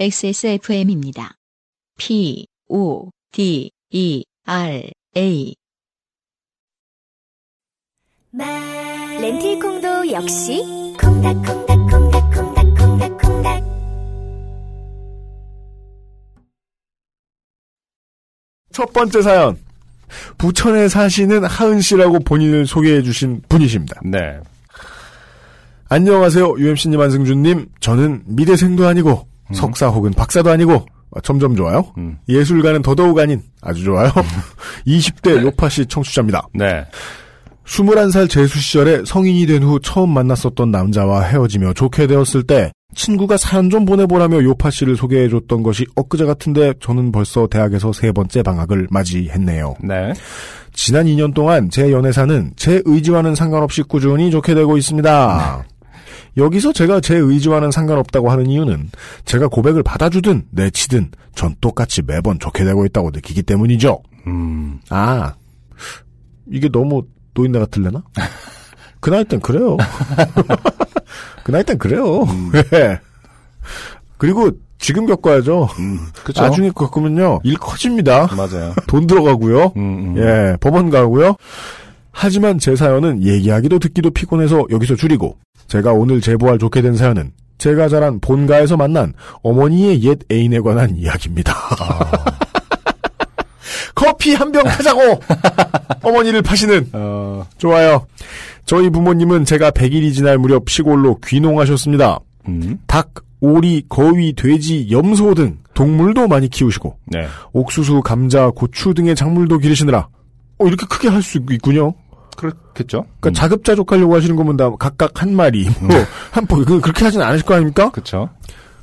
XSFM입니다. P, O, D, E, R, A. 렌틸콩도 역시 콩닥콩닥콩닥콩닥콩닥콩닥 첫 번째 사연. 부천에 사시는 하은 씨라고 본인을 소개해 주신 분이십니다. 네. 안녕하세요. UMC님, 안승준님. 저는 미대생도 아니고, 석사 혹은 박사도 아니고, 아, 점점 좋아요. 음. 예술가는 더더욱 아닌, 아주 좋아요. 20대 요파시 청취자입니다. 네. 21살 재수 시절에 성인이 된 후 처음 만났었던 남자와 헤어지며 좋게 되었을 때 친구가 사연 좀 보내보라며 요파 씨를 소개해줬던 것이 엊그제 같은데 저는 벌써 대학에서 세 번째 방학을 맞이했네요. 네. 지난 2년 동안 제 연애사는 제 의지와는 상관없이 꾸준히 좋게 되고 있습니다. 여기서 제가 제 의지와는 상관없다고 하는 이유는 제가 고백을 받아주든 내치든 전 똑같이 매번 좋게 되고 있다고 느끼기 때문이죠. 음. 아, 이게 너무 노인네 같을래나? 그 나이 땐 그래요. 그 나이 땐 그래요. 예. 그리고 지금 겪어야죠. 음. 그쵸. 나중에 겪으면요, 일 커집니다. 맞아요. 돈 들어가고요. 음, 음. 예, 법원 가고요. 하지만 제 사연은 얘기하기도 듣기도 피곤해서 여기서 줄이고, 제가 오늘 제보할 좋게 된 사연은 제가 자란 본가에서 만난 어머니의 옛 애인에 관한 이야기입니다. 커피 한 병 타자고! 어머니를 파시는 어, 좋아요. 저희 부모님은 제가 100일이 지날 무렵 시골로 귀농하셨습니다. 음. 닭, 오리, 거위, 돼지, 염소 등 동물도 많이 키우시고 네. 옥수수, 감자, 고추 등의 작물도 기르시느라 어, 이렇게 크게 할 수 있군요. 그렇겠죠. 그러니까 음. 자급자족하려고 하시는 거면 다 각각 한 마리, 뭐, 한 포, 그, 그렇게 하진 않으실 거 아닙니까? 그쵸.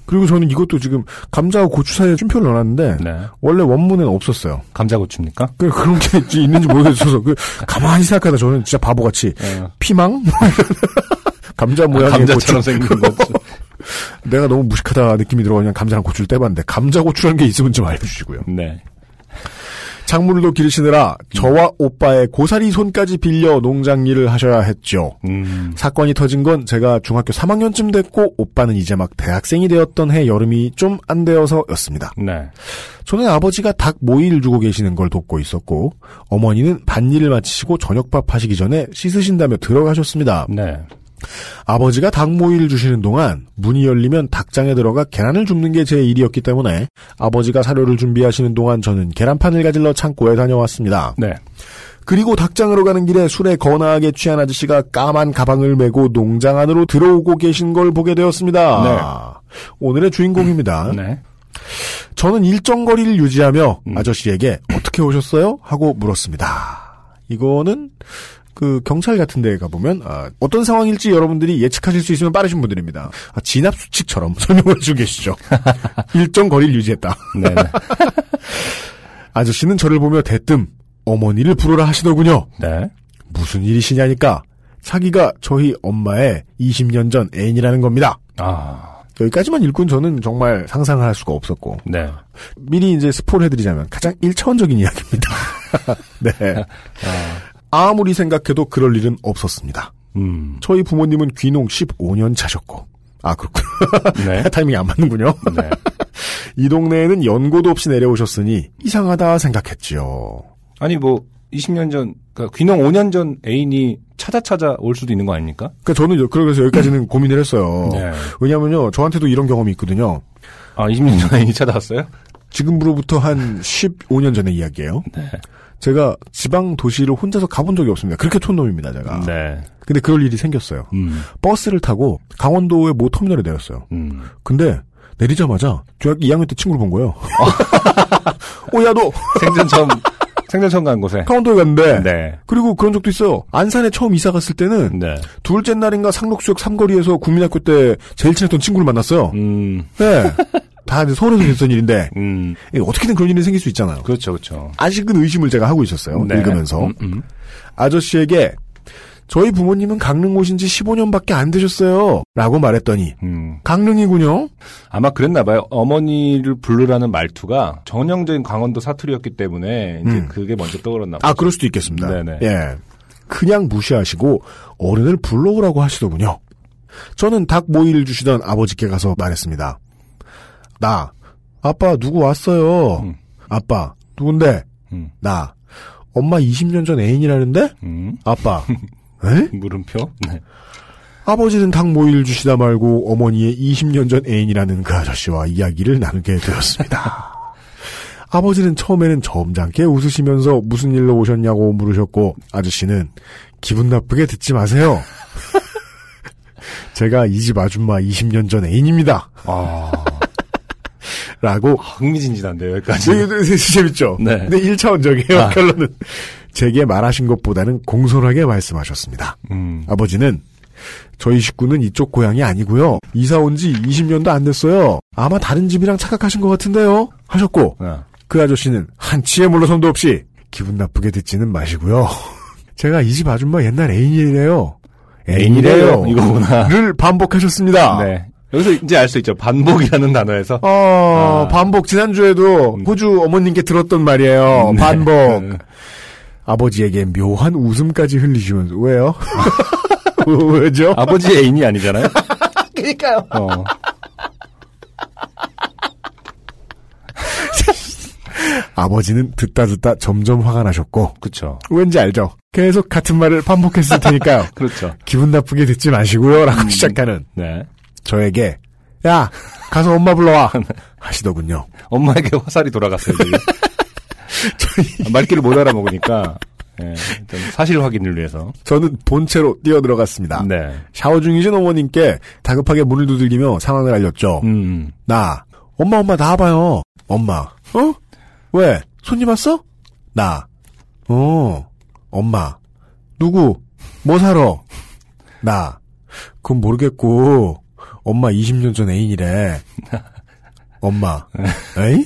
그리고 저는 이것도 지금 감자와 고추 사이에 쉼표를 넣어놨는데, 네. 원래 원문에는 없었어요. 감자 고추입니까? 그, 그런 게 있는지 모르겠어서, 그, 가만히 생각하다 저는 진짜 바보같이, 어. 피망? 감자 모양의 감자처럼 고추. 생긴 거지. 내가 너무 무식하다 느낌이 들어 그냥 감자랑 고추를 떼봤는데 감자 고추라는 게 있으면 좀 알려주시고요. 네. 작물도 기르시느라 저와 오빠의 고사리 손까지 빌려 농장 일을 하셔야 했죠. 음. 사건이 터진 건 제가 중학교 3학년쯤 됐고 오빠는 이제 막 대학생이 되었던 해 여름이 좀 안 되어서였습니다. 네. 저는 아버지가 닭 모이를 주고 계시는 걸 돕고 있었고 어머니는 밭일을 마치시고 저녁밥 하시기 전에 씻으신다며 들어가셨습니다. 네. 아버지가 닭 모이를 주시는 동안 문이 열리면 닭장에 들어가 계란을 줍는 게 제 일이었기 때문에 아버지가 사료를 준비하시는 동안 저는 계란판을 가질러 창고에 다녀왔습니다. 네. 그리고 닭장으로 가는 길에 술에 거나하게 취한 아저씨가 까만 가방을 메고 농장 안으로 들어오고 계신 걸 보게 되었습니다. 오늘의 주인공입니다. 네. 저는 일정 거리를 유지하며 음. 아저씨에게 어떻게 오셨어요? 하고 물었습니다. 이거는 그 경찰 같은 데 가보면 아, 어떤 상황일지 여러분들이 예측하실 수 있으면 빠르신 분들입니다. 아, 진압 수칙처럼 설명을 해주고 계시죠. 일정 거리를 유지했다. 아저씨는 저를 보며 대뜸 어머니를 부르라 하시더군요. 네. 무슨 일이시냐니까 자기가 저희 엄마의 20년 전 애인이라는 겁니다. 아. 여기까지만 읽고는 저는 정말 상상을 할 수가 없었고 네. 미리 이제 스포를 해드리자면 가장 1차원적인 이야기입니다. 네. 아. 아무리 생각해도 그럴 일은 없었습니다. 음. 저희 부모님은 귀농 15년 차셨고 아 그렇군 네. 타이밍이 안 맞는군요. 네. 이 동네에는 연고도 없이 내려오셨으니 이상하다 생각했지요. 아니 뭐 20년 전, 그러니까 귀농 5년 전 애인이 찾아 찾아 올 수도 있는 거 아닙니까? 그러니까 저는 여- 그래서 여기까지는 고민을 했어요. 네. 왜냐면요 저한테도 이런 경험이 있거든요. 아, 20년 전 애인이 찾아왔어요? 지금으로부터 한 15년 전의 이야기예요. 네. 제가 지방 도시를 혼자서 가본 적이 없습니다. 그렇게 촌놈입니다, 제가. 네. 근데 그럴 일이 생겼어요. 음. 버스를 타고 강원도의 모 터미널에 내렸어요. 음. 근데 내리자마자 중학교 2학년 때 친구를 본 거예요. 어, 야, 너 생전 처음, 생전 처음 간 곳에. 강원도에 갔는데. 네. 그리고 그런 적도 있어요. 안산에 처음 이사 갔을 때는 네. 둘째 날인가 상록수역 삼거리에서 국민학교 때 제일 친했던 친구를 만났어요. 음. 네. 다 이제 서울에서 있었던 일인데 음. 어떻게든 그런 일이 생길 수 있잖아요. 그렇죠, 그렇죠. 아직은 의심을 제가 하고 있었어요. 네. 읽으면서. 음, 음. 아저씨에게 저희 부모님은 강릉 오신 지 15년밖에 안 되셨어요. 라고 말했더니 음. 강릉이군요. 아마 그랬나 봐요. 어머니를 부르라는 말투가 전형적인 강원도 사투리였기 때문에 이제 음. 그게 먼저 떠올랐나 봐요. 아 그럴 수도 있겠습니다. 네네. 예. 그냥 무시하시고 어른을 불러오라고 하시더군요. 저는 닭 모이를 주시던 아버지께 가서 말했습니다. 나. 아빠, 누구 왔어요? 음. 아빠, 누군데? 음. 나. 엄마 20년 전 애인이라는데? 음. 아빠. 에? 물음표? 네. 아버지는 닭 모이를 주시다 말고 어머니의 20년 전 애인이라는 그 아저씨와 이야기를 나누게 되었습니다. 아버지는 처음에는 점잖게 웃으시면서 무슨 일로 오셨냐고 물으셨고 아저씨는 기분 나쁘게 듣지 마세요. 제가 이 집 아줌마 20년 전 애인입니다. 아, 라고 흥미진진한데요, 여기까지. 되게, 되게 재밌죠? 네. 근데 1차원적이에요, 아. 결론은. 제게 말하신 것보다는 공손하게 말씀하셨습니다. 음. 아버지는 저희 식구는 이쪽 고향이 아니고요. 이사 온 지 20년도 안 됐어요. 아마 다른 집이랑 착각하신 것 같은데요. 하셨고 아, 그 아저씨는 한치의 물러섬도 없이 기분 나쁘게 듣지는 마시고요. 제가 이 집 아줌마 옛날 애인이래요. 애인이래요. 이거구나. 를 반복하셨습니다. 네. 여기서 이제 알 수 있죠. 반복이라는 단어에서. 어, 아. 반복. 지난주에도 호주 어머님께 들었던 말이에요. 네. 반복. 아버지에게 묘한 웃음까지 흘리시면서, 왜요? 왜죠? 아버지 애인이 아니잖아요. 그니까요. 어. 아버지는 듣다 듣다 점점 화가 나셨고, 그쵸. 왠지 알죠? 계속 같은 말을 반복했을 테니까요. 그렇죠. 기분 나쁘게 듣지 마시고요. 라고 시작하는 네. 저에게, 야, 가서 엄마 불러와. 하시더군요. 엄마에게 화살이 돌아갔어요, 지금. 말귀를 못 알아먹으니까. 예, 일단 사실 확인을 위해서. 저는 본체로 뛰어 들어갔습니다. 네. 샤워 중이신 어머님께 다급하게 문을 두들기며 상황을 알렸죠. 음. 나, 엄마, 엄마, 나와봐요. 엄마, 어? 왜? 손님 왔어? 나, 어, 엄마, 누구? 뭐 사러? 나, 그건 모르겠고, 엄마 20년 전 애인이래. 엄마, 에이?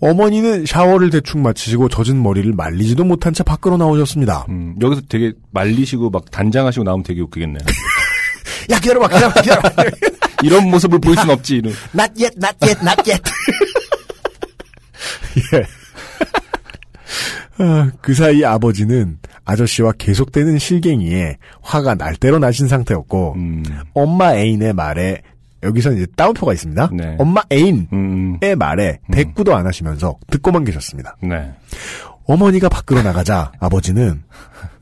어머니는 샤워를 대충 마치시고 젖은 머리를 말리지도 못한 채 밖으로 나오셨습니다. 음, 여기서 되게 말리시고 막 단장하시고 나오면 되게 웃기겠네요. 야, 기다려봐, 기다려봐, 기다려봐. 이런 모습을 볼순 없지, 이런. not yet, not yet, not yet. 예. 아, 그 사이 아버지는 아저씨와 계속되는 실갱이에 화가 날 대로 나신 상태였고, 음, 엄마 애인의 말에, 여기서 이제 따옴표가 있습니다. 네. 엄마 애인의 음, 말에 대꾸도 안 하시면서 듣고만 계셨습니다. 네. 어머니가 밖으로 나가자 아버지는,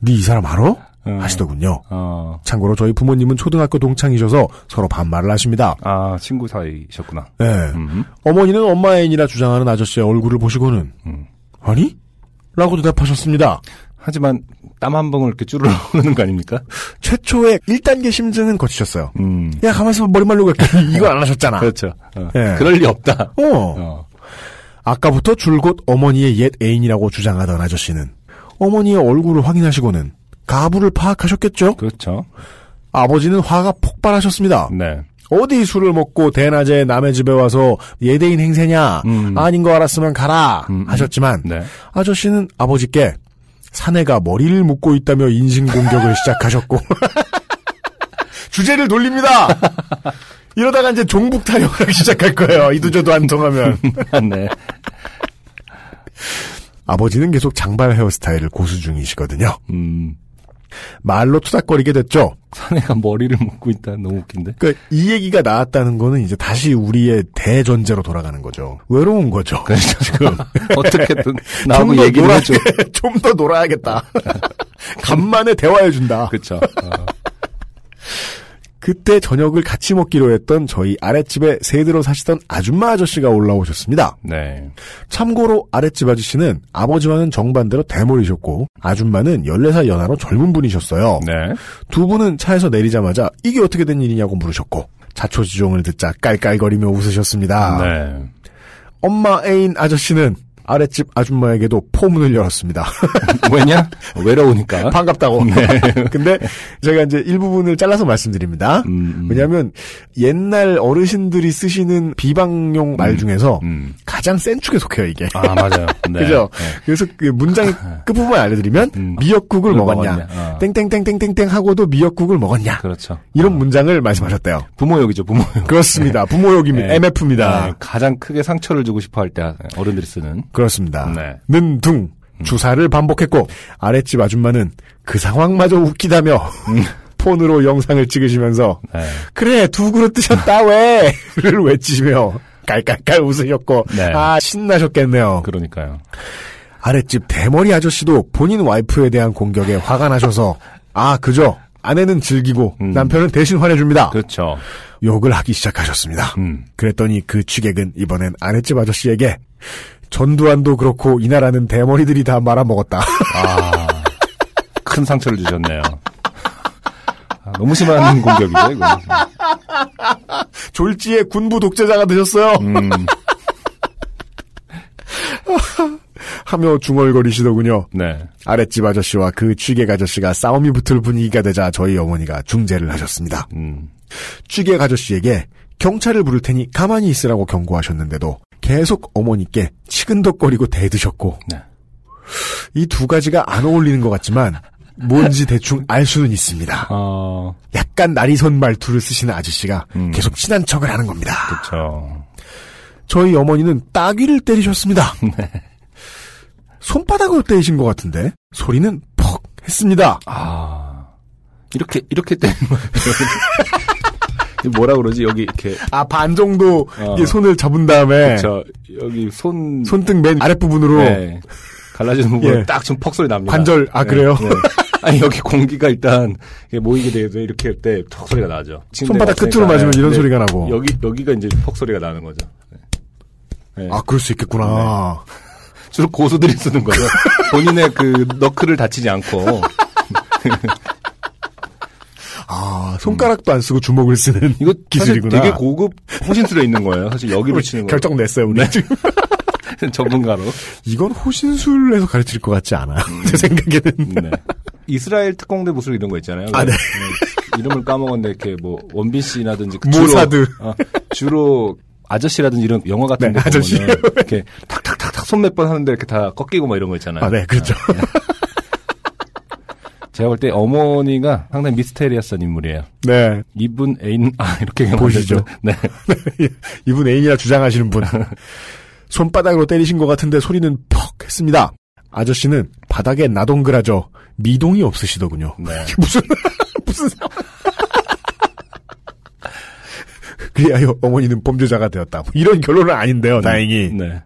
니이 사람 알아? 음. 하시더군요. 어, 참고로 저희 부모님은 초등학교 동창이셔서 서로 반말을 하십니다. 아, 친구 사이셨구나. 네. 음, 어머니는 엄마 애인이라 주장하는 아저씨의 얼굴을 보시고는 음. 아니? 라고 대답하셨습니다. 하지만 땀 한 방울 이렇게 쭈르르 흐르는 거 아닙니까? 최초의 1단계 심증은 거치셨어요. 음. 야 가만있어 머리 말리고 이거 안 하셨잖아. 그렇죠. 어. 예. 그럴 리 없다. 어. 어. 아까부터 줄곧 어머니의 옛 애인이라고 주장하던 아저씨는 어머니의 얼굴을 확인하시고는 가부를 파악하셨겠죠? 그렇죠. 아버지는 화가 폭발하셨습니다. 네. 어디 술을 먹고 대낮에 남의 집에 와서 예대인 행세냐? 음. 아닌 거 알았으면 가라 음, 음. 하셨지만 네. 아저씨는 아버지께 사내가 머리를 묶고 있다며 인신공격을 시작하셨고 주제를 돌립니다. 이러다가 이제 종북 타령을 하기 시작할 거예요. 이도저도 안 통하면. 네. 아버지는 계속 장발 헤어스타일을 고수 중이시거든요. 음. 말로 투닥거리게 됐죠. 사내가 머리를 묶고 있다. 너무 웃긴데. 그러니까 이 얘기가 나왔다는 거는 이제 다시 우리의 대전제로 돌아가는 거죠. 외로운 거죠. 그렇죠. 지금. 어떻게든 나하고 얘기를 놀아, 해줘. 좀 더 놀아야겠다. 간만에 대화해 준다. 그렇죠. 어. 그때 저녁을 같이 먹기로 했던 저희 아랫집에 새들어 사시던 아줌마 아저씨가 올라오셨습니다. 네. 참고로 아랫집 아저씨는 아버지와는 정반대로 대머리셨고 아줌마는 14살 연하로 젊은 분이셨어요. 네. 두 분은 차에서 내리자마자 이게 어떻게 된 일이냐고 물으셨고 자초지종을 듣자 깔깔거리며 웃으셨습니다. 네. 엄마 애인 아저씨는 아랫집 아줌마에게도 포문을 열었습니다. 왜냐? 외로우니까. 반갑다고. 근데 제가 이제 일부분을 잘라서 말씀드립니다. 음, 음. 왜냐하면 옛날 어르신들이 쓰시는 비방용 말 중에서 음. 가장 센 축에 속해요 이게. 아, 맞아요. 네. 그죠? 네. 그래서 그 문장의 끝부분 알려드리면 음. 미역국을 먹었냐, 먹었냐. 어. 땡땡땡땡땡땡 하고도 미역국을 먹었냐 그렇죠. 이런 문장을 말씀하셨대요. 부모욕이죠, 부모욕. 그렇습니다. 부모욕입니다. 네. MF입니다. 네, 가장 크게 상처를 주고 싶어 할 때 어른들이 쓰는. 그렇습니다. 네. 는둥 주사를 반복했고 아랫집 아줌마는 그 상황마저 웃기다며 폰으로 영상을 찍으시면서 네. 그래 두 그릇 드셨다 왜를 외치시며 깔깔깔 웃으셨고 네. 아 신나셨겠네요. 그러니까요. 아랫집 대머리 아저씨도 본인 와이프에 대한 공격에 화가 나셔서 아 그죠 아내는 즐기고 음. 남편은 대신 화내줍니다. 그렇죠. 욕을 하기 시작하셨습니다. 음. 그랬더니 그 취객은 이번엔 아랫집 아저씨에게 전두환도 그렇고 이 나라는 대머리들이 다 말아먹었다. 아, 큰 상처를 주셨네요. 아, 너무 심한 공격이죠, 이거. 졸지의 군부 독재자가 되셨어요. 음, 하며 중얼거리시더군요. 네. 아랫집 아저씨와 그 취객 아저씨가 싸움이 붙을 분위기가 되자 저희 어머니가 중재를 하셨습니다. 음, 취객 아저씨에게 경찰을 부를 테니 가만히 있으라고 경고하셨는데도 계속 어머니께 치근덕거리고 대드셨고 네. 이두 가지가 안 어울리는 것 같지만 뭔지 대충 알 수는 있습니다. 어, 약간 나리선 말투를 쓰시는 아저씨가 음. 계속 친한 척을 하는 겁니다. 그쵸. 저희 어머니는 따귀를 때리셨습니다. 네. 손바닥으로 때리신 것 같은데 소리는 퍽 했습니다. 아, 이렇게, 이렇게 때리는 거예요. 뭐라 그러지? 여기 이렇게, 아 반 정도 어. 손을 잡은 다음에 저, 여기 손, 손등 맨 아랫 부분으로 네. 갈라지는 부분에 예. 딱좀 퍽 소리 납니다. 관절 아 네, 그래요? 네. 아니 여기 공기가 일단 이게 모이게 되면 이렇게 할때턱 소리가 나죠. 손바닥 끝으로 맞으면 네. 이런 네. 소리가 나고. 여기 여기가 이제 퍽 소리가 나는 거죠. 네. 네. 아 그럴 수 있겠구나. 주로 고수들이 쓰는 거죠. 본인의 그 너클을 다치지 않고 아 손가락도 안 쓰고 주먹을 쓰는 이거 기술이구나. 되게 고급 호신술에 있는 거예요. 사실 여기로 치는 거 결정 냈어요 우리 지금. 전문가로. 이건 호신술에서 가르칠 것 같지 않아. 음. 제 생각에는. 네. 이스라엘 특공대 무술 이런 거 있잖아요. 아, 네. 네. 이름을 까먹었는데 이렇게 뭐 원빈 씨라든지 그 모사드. 주로, 어, 주로 아저씨라든지 이런 영화 같은 네, 거 아저씨. 보면 이렇게 탁탁탁탁 손 몇 번 하는데 이렇게 다 꺾이고 뭐 이런 거 있잖아요. 아 네 그렇죠. 제가 볼 때 어머니가 상당히 미스테리어스한 인물이에요. 네 이분 애인 아 이렇게 보이시죠? 네. 이분 애인이라 주장하시는 분. 손바닥으로 때리신 것 같은데 소리는 퍽 했습니다. 아저씨는 바닥에 나동그라져 미동이 없으시더군요. 네. 무슨 무슨 상황? 그리하여 어머니는 범죄자가 되었다. 뭐 이런 결론은 아닌데요. 다행히. 네.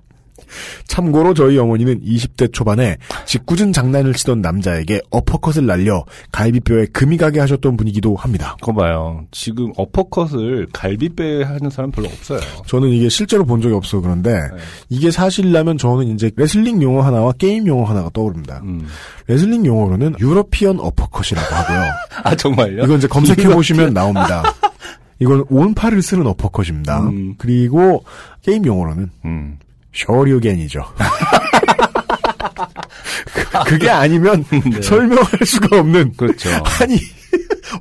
참고로 저희 어머니는 20대 초반에 짓궂은 장난을 치던 남자에게 어퍼컷을 날려 갈비뼈에 금이 가게 하셨던 분이기도 합니다. 그거 봐요. 지금 어퍼컷을 갈비뼈에 하는 사람 별로 없어요. 저는 이게 실제로 본 적이 없어 그런데 네. 이게 사실이라면 저는 이제 레슬링 용어 하나와 게임 용어 하나가 떠오릅니다. 음. 레슬링 용어로는 European 어퍼컷이라고 하고요. 아 정말요? 이건 이제 검색해 보시면 나옵니다. 이건 온 팔을 쓰는 어퍼컷입니다. 음. 그리고 게임 용어로는 음. 昇龍拳이죠. 그- 그게 아니면 네. 설명할 수가 없는 그렇죠. 아니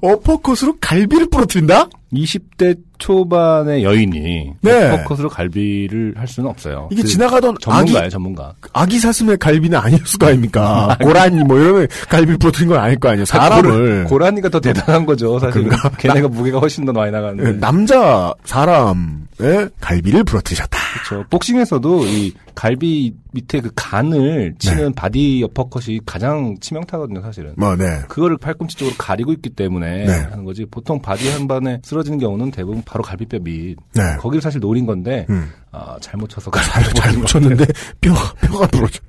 어퍼컷으로 갈비를 부러뜨린다? 20대 초반의 여인이 네. 어퍼컷으로 갈비를 할 수는 없어요. 이게 그 지나가던 아기 전문가예요, 전문가. 아기 사슴의 갈비는 아니었을 거 아닙니까? 고라니 뭐 이러면 갈비를 부러뜨린 건 아닐 거 아니에요. 사람을 고라니가 더 대단한 거죠, 사실은. 그런가? 걔네가 무게가 훨씬 더 많이 나가는데. 예, 남자 사람의 갈비를 부러뜨리셨다. 그렇죠. 복싱에서도 이 갈비 밑에 그 간을 치는 body 어퍼컷이 가장 치명타거든요, 사실은. 뭐 네. 그거를 팔꿈치 쪽으로 가리고 있기 때문에 네. 하는 거지. 보통 body 한 방에 쓰러지는 경우는 대부분 바로 갈비뼈 밑. 네. 거기를 사실 노린 건데 음. 아, 잘못 쳐서 잘, 잘 묻혔는데 뼈 뼈가 부러져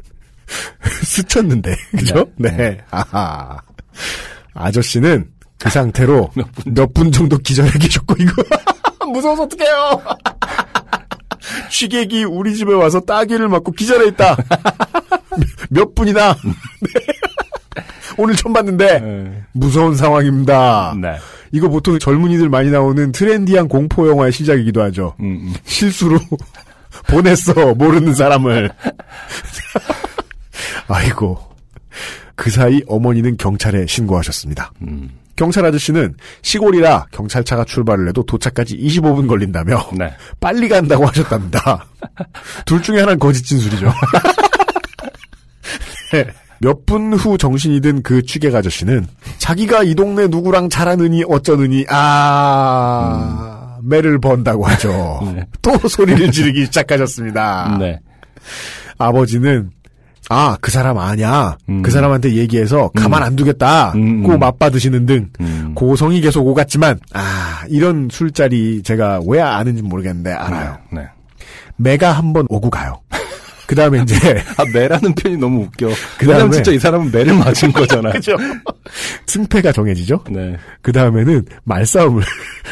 스쳤는데 그죠? 네. 아하. 아저씨는 그 상태로 몇 분 정도 기절해 계셨고 이거 무서워서 어떡해요. 취객이 우리 집에 와서 따귀를 맞고 기절해 있다. 몇 분이나 네. 오늘 처음 봤는데 네. 무서운 상황입니다. 네. 이거 보통 젊은이들 많이 나오는 트렌디한 공포 영화의 시작이기도 하죠. 음, 음. 실수로 보냈어 모르는 사람을 아이고 그 사이 어머니는 경찰에 신고하셨습니다 음. 경찰 아저씨는 시골이라 경찰차가 출발을 해도 도착까지 25분 걸린다며 네. 빨리 간다고 하셨답니다 둘 중에 하나는 거짓 진술이죠 네. 몇분 후 정신이 든 그 취객 아저씨는 자기가 이 동네 누구랑 잘하느니 어쩌느니 아 매를 번다고 하죠. 네. 또 소리를 지르기 시작하셨습니다. 네. 아버지는 아, 그 사람 아냐. 음. 그 사람한테 얘기해서 가만 안 두겠다. 음, 고 음. 맞받으시는 등 음. 고성이 계속 오갔지만 아, 이런 술자리 제가 왜 아는지 모르겠는데 알아요. 네. 매가 한 번 오고 가요. 그 다음에 이제 아, 매라는 표현이 너무 웃겨. 그 다음에- 왜냐면 진짜 이 사람은 매를 맞은 거잖아요. 그죠? 승패가 정해지죠. 네. 그 다음에는 말싸움을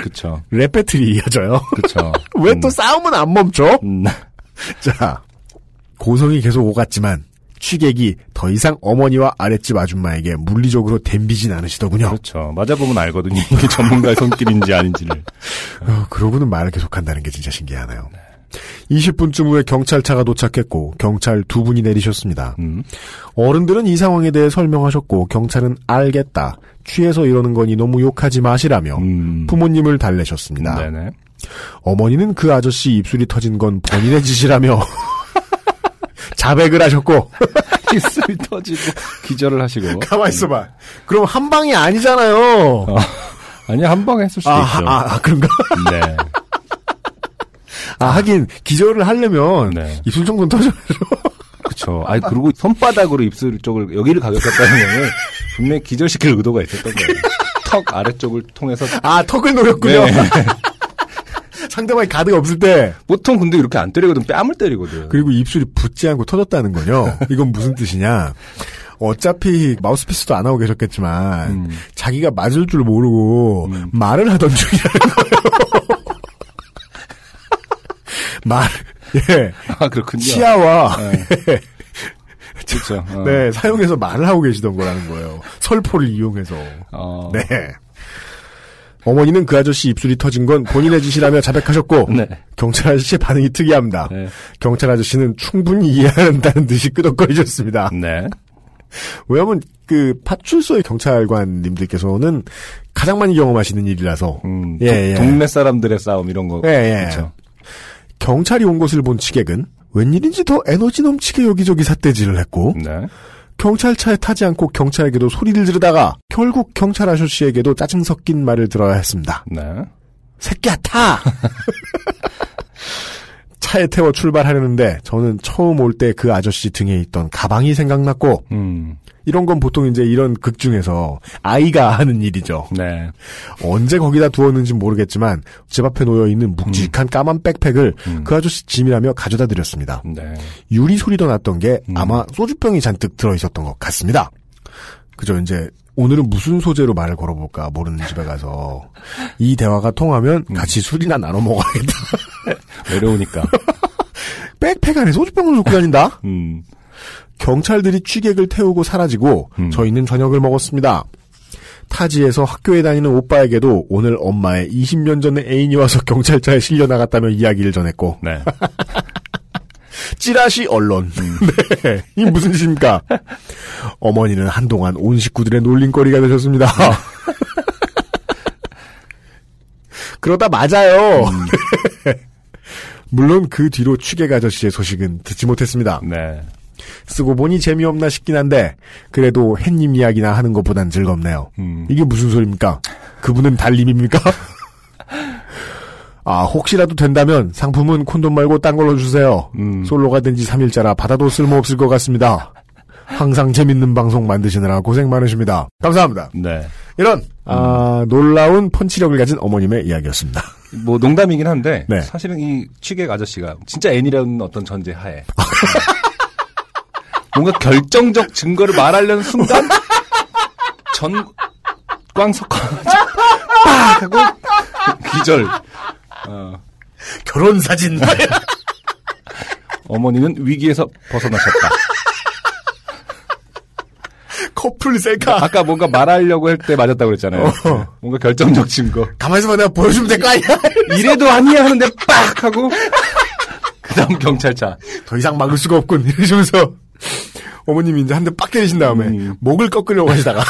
그쵸. rap battle이 이어져요. 그쵸. 왜또 싸움은 안 멈춰? 음. 자, 고성이 계속 오갔지만 취객이 더 이상 어머니와 아랫집 아줌마에게 물리적으로 댐비진 않으시더군요. 그렇죠. 맞아보면 알거든요. 이게 전문가의 손길인지 아닌지를. 어, 그러고는 말을 계속한다는 게 진짜 신기하네요. 20분쯤 후에 경찰차가 도착했고 경찰 두 분이 내리셨습니다. 음. 어른들은 이 상황에 대해 설명하셨고 경찰은 알겠다. 취해서 이러는 거니 너무 욕하지 마시라며 음. 부모님을 달래셨습니다. 네네. 어머니는 그 아저씨 입술이 터진 건 본인의 짓이라며 자백을 하셨고 입술이 터지고 기절을 하시고. 가만 있어봐. 그럼 한 방이 아니잖아요. 어. 아니 한 방에 했을 수도 아, 있죠. 아, 아, 그런가? 네. 아, 하긴 기절을 하려면 네. 입술 정도는 터져야죠. 그렇죠. 아니 그리고 손바닥으로 입술 쪽을 여기를 가격했다는 거는 분명히 기절시킬 의도가 있었던 거예요. 턱 아래쪽을 통해서 아, 턱을 노렸군요. 네. 상대방이 가드가 없을 때 보통 근데 이렇게 안 때리거든 뺨을 때리거든. 그리고 입술이 붙지 않고 터졌다는 거요. 이건 무슨 뜻이냐? 어차피 마우스피스도 안 하고 계셨겠지만 음. 자기가 맞을 줄 모르고 음. 말을 하던 중이라는 거예요. 말, 예, 아 그렇군요. 치아와 네. 그렇죠. 어. 네 사용해서 말을 하고 계시던 거라는 거예요. 설포를 이용해서. 어. 네. 어머니는 그 아저씨 입술이 터진 건 본인의 짓이라며 자백하셨고 네. 경찰 아저씨의 반응이 특이합니다. 네. 경찰 아저씨는 충분히 이해한다는 듯이 끄덕거리셨습니다. 네. 왜냐하면 그 파출소의 경찰관님들께서는 가장 많이 경험하시는 일이라서 음, 예, 도- 예. 동네 사람들의 싸움 이런 거. 예, 예. 그렇죠. 경찰이 온 것을 본 취객은 웬일인지 더 에너지 넘치게 여기저기 삿대질을 했고 네. 경찰차에 타지 않고 경찰에게도 소리를 지르다가 결국 경찰 아저씨에게도 짜증 섞인 말을 들어야 했습니다. 네. 새끼야 타! 차에 태워 출발하려는데 저는 처음 올 때 그 아저씨 등에 있던 가방이 생각났고 음. 이런 건 보통 이제 이런 극 중에서 아이가 하는 일이죠. 네. 언제 거기다 두었는지 모르겠지만 집 앞에 놓여 있는 묵직한 까만 백팩을 음. 그 아저씨 짐이라며 가져다 드렸습니다. 네. 유리 소리도 났던 게 음. 아마 소주병이 잔뜩 들어 있었던 것 같습니다. 그죠 이제 오늘은 무슨 소재로 말을 걸어볼까 모르는 집에 가서 이 대화가 통하면 음. 같이 술이나 나눠 먹어야겠다. 외로우니까. 백팩 안에 소주병을 놓고 다닌다? 음. 경찰들이 취객을 태우고 사라지고 음. 저희는 저녁을 먹었습니다. 타지에서 학교에 다니는 오빠에게도 오늘 엄마의 20년 전에 애인이 와서 경찰차에 실려 나갔다며 이야기를 전했고 네. 찌라시 언론. 네. 이 무슨 짓입니까? 어머니는 한동안 온 식구들의 놀림거리가 되셨습니다. 그러다 맞아요. 물론 그 뒤로 취객 아저씨의 소식은 듣지 못했습니다. 네. 쓰고 보니 재미없나 싶긴 한데 그래도 햇님 이야기나 하는 것보단 즐겁네요. 음. 이게 무슨 소리입니까? 그분은 달님입니까? 아 혹시라도 된다면 상품은 콘돔 말고 딴 걸로 주세요. 음. 솔로가 된 지 3일째라 받아도 쓸모없을 것 같습니다. 항상 재밌는 방송 만드시느라 고생 많으십니다. 감사합니다. 네. 이런 아, 놀라운 펀치력을 가진 어머님의 이야기였습니다. 뭐 농담이긴 한데 네. 사실은 이 취객 아저씨가 진짜 애니라는 어떤 전제 하에 뭔가 결정적 증거를 말하려는 순간 전광석화 빡 하고 기절. 어, 결혼 사진. 어머니는 위기에서 벗어나셨다. 커플 셀카. 아까 뭔가 말하려고 할 때 맞았다고 그랬잖아요. 어. 뭔가 결정적 증거. 가만있어 봐 내가 보여주면 될 거 아니야. 이래도 아니야 하는데 빡 하고 그 다음 경찰차. 더 이상 막을 수가 없군. 이러시면서 어머님이 이제 한 대 빡 때리신 다음에 음. 목을 꺾으려고 하시다가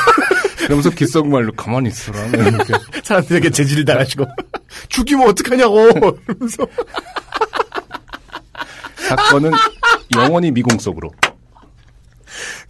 그러면서 귓속말로 가만히 있어라. 이렇게. 사람들에게 재질을 당하시고 죽이면 어떡하냐고 이러면서 사건은 영원히 미공 속으로.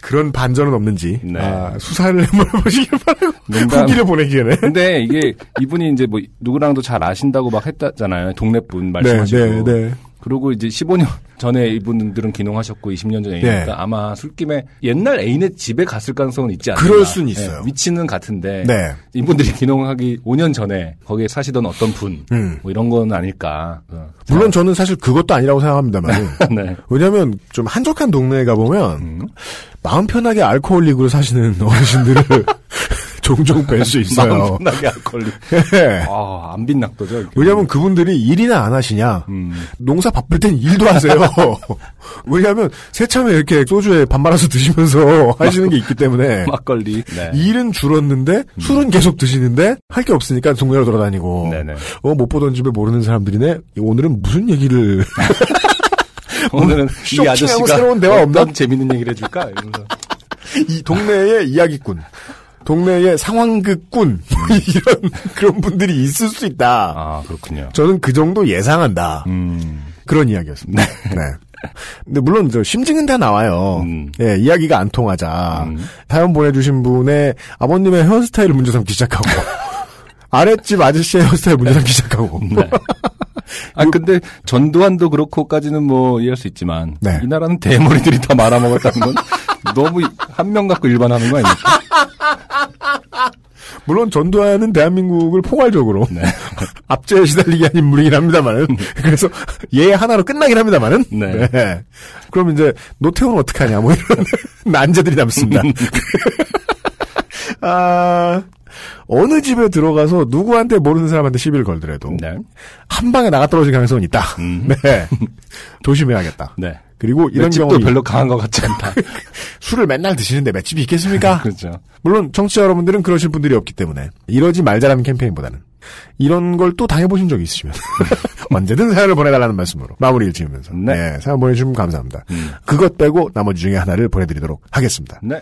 그런 반전은 없는지 네. 아, 수사를 한번 해보시길 바라고. 후기를 보내기에는 근데 이게 이분이 이제 뭐 누구랑도 잘 아신다고 막 했다잖아요. 동네 분 말씀하시고. 네, 네, 네. 그리고 이제 15년 전에 이분들은 귀농하셨고 20년 전에 네. 애인이니까 아마 술김에 옛날 애인의 집에 갔을 가능성은 있지 않나. 그럴 순 있어요. 위치는 같은데 네. 이분들이 귀농하기 5년 전에 거기에 사시던 어떤 분, 음. 뭐 이런 건 아닐까. 어. 물론 저는 사실 그것도 아니라고 생각합니다만. 네. 왜냐하면 좀 한적한 동네에 가 보면 음. 마음 편하게 알코올릭으로 사시는 어르신들을 종종 뵐 수 있어요. 편하게 알콜리. 예. 아, 안. 이렇게. 왜냐하면 그분들이 일이나 안 하시냐. 음. 농사 바쁠 땐 일도 하세요. 왜냐하면 새참에 이렇게 소주에 밥 말아서 드시면서 하시는 게 있기 때문에 막걸리. 네. 일은 줄었는데 술은 계속 드시는데 할 게 없으니까 동네로 돌아다니고 네네. 어 못 보던 집에 모르는 사람들이네 오늘은 무슨 얘기를 오늘은 이 쇼킹하고 아저씨가 새로운 대화 없나? 재밌는 얘기를 해줄까? 이러면서. 이 동네의 이야기꾼 동네의 상황극꾼 이런 그런 분들이 있을 수 있다. 아, 그렇군요. 저는 그 정도 예상한다. 음. 그런 이야기였습니다. 네. 근데 물론 저 심증은 다 나와요. 음. 예, 이야기가 안 통하자. 음. 사연 보내주신 분의 아버님의 헤어스타일을 문제 삼기 시작하고 아랫집 아저씨의 헤어스타일 문제 삼기 시작하고 네. 아 근데 전두환도 그렇고까지는 뭐 이해할 수 있지만 네. 이 나라는 대머리들이 다 말아먹었다는 건 너무 한 명 갖고 일반하는 거 아닙니까? 물론 전두환은 대한민국을 포괄적으로 네. 압제에 시달리게 한 인물이긴 합니다만은 그래서 얘 하나로 끝나긴 합니다만은 네. 그럼 이제 노태우는 어떡하냐 뭐 이런 난제들이 남습니다. 아 어느 집에 들어가서 누구한테 모르는 사람한테 시비를 걸더라도 네. 한 방에 나가 떨어질 가능성은 있다. 음. 네. 조심해야겠다. 네. 그리고 이런 경험이 별로 강한 것 같지 않다. 술을 맨날 드시는데 맷집이 있겠습니까? 그렇죠. 물론 청취자 여러분들은 그러실 분들이 없기 때문에 이러지 말자라는 캠페인보다는 이런 걸 또 당해보신 적이 있으시면 언제든 사연을 보내달라는 말씀으로 마무리를 지으면서 네. 네, 사연 보내주시면 감사합니다. 음. 그것 빼고 나머지 중에 하나를 보내드리도록 하겠습니다. 네.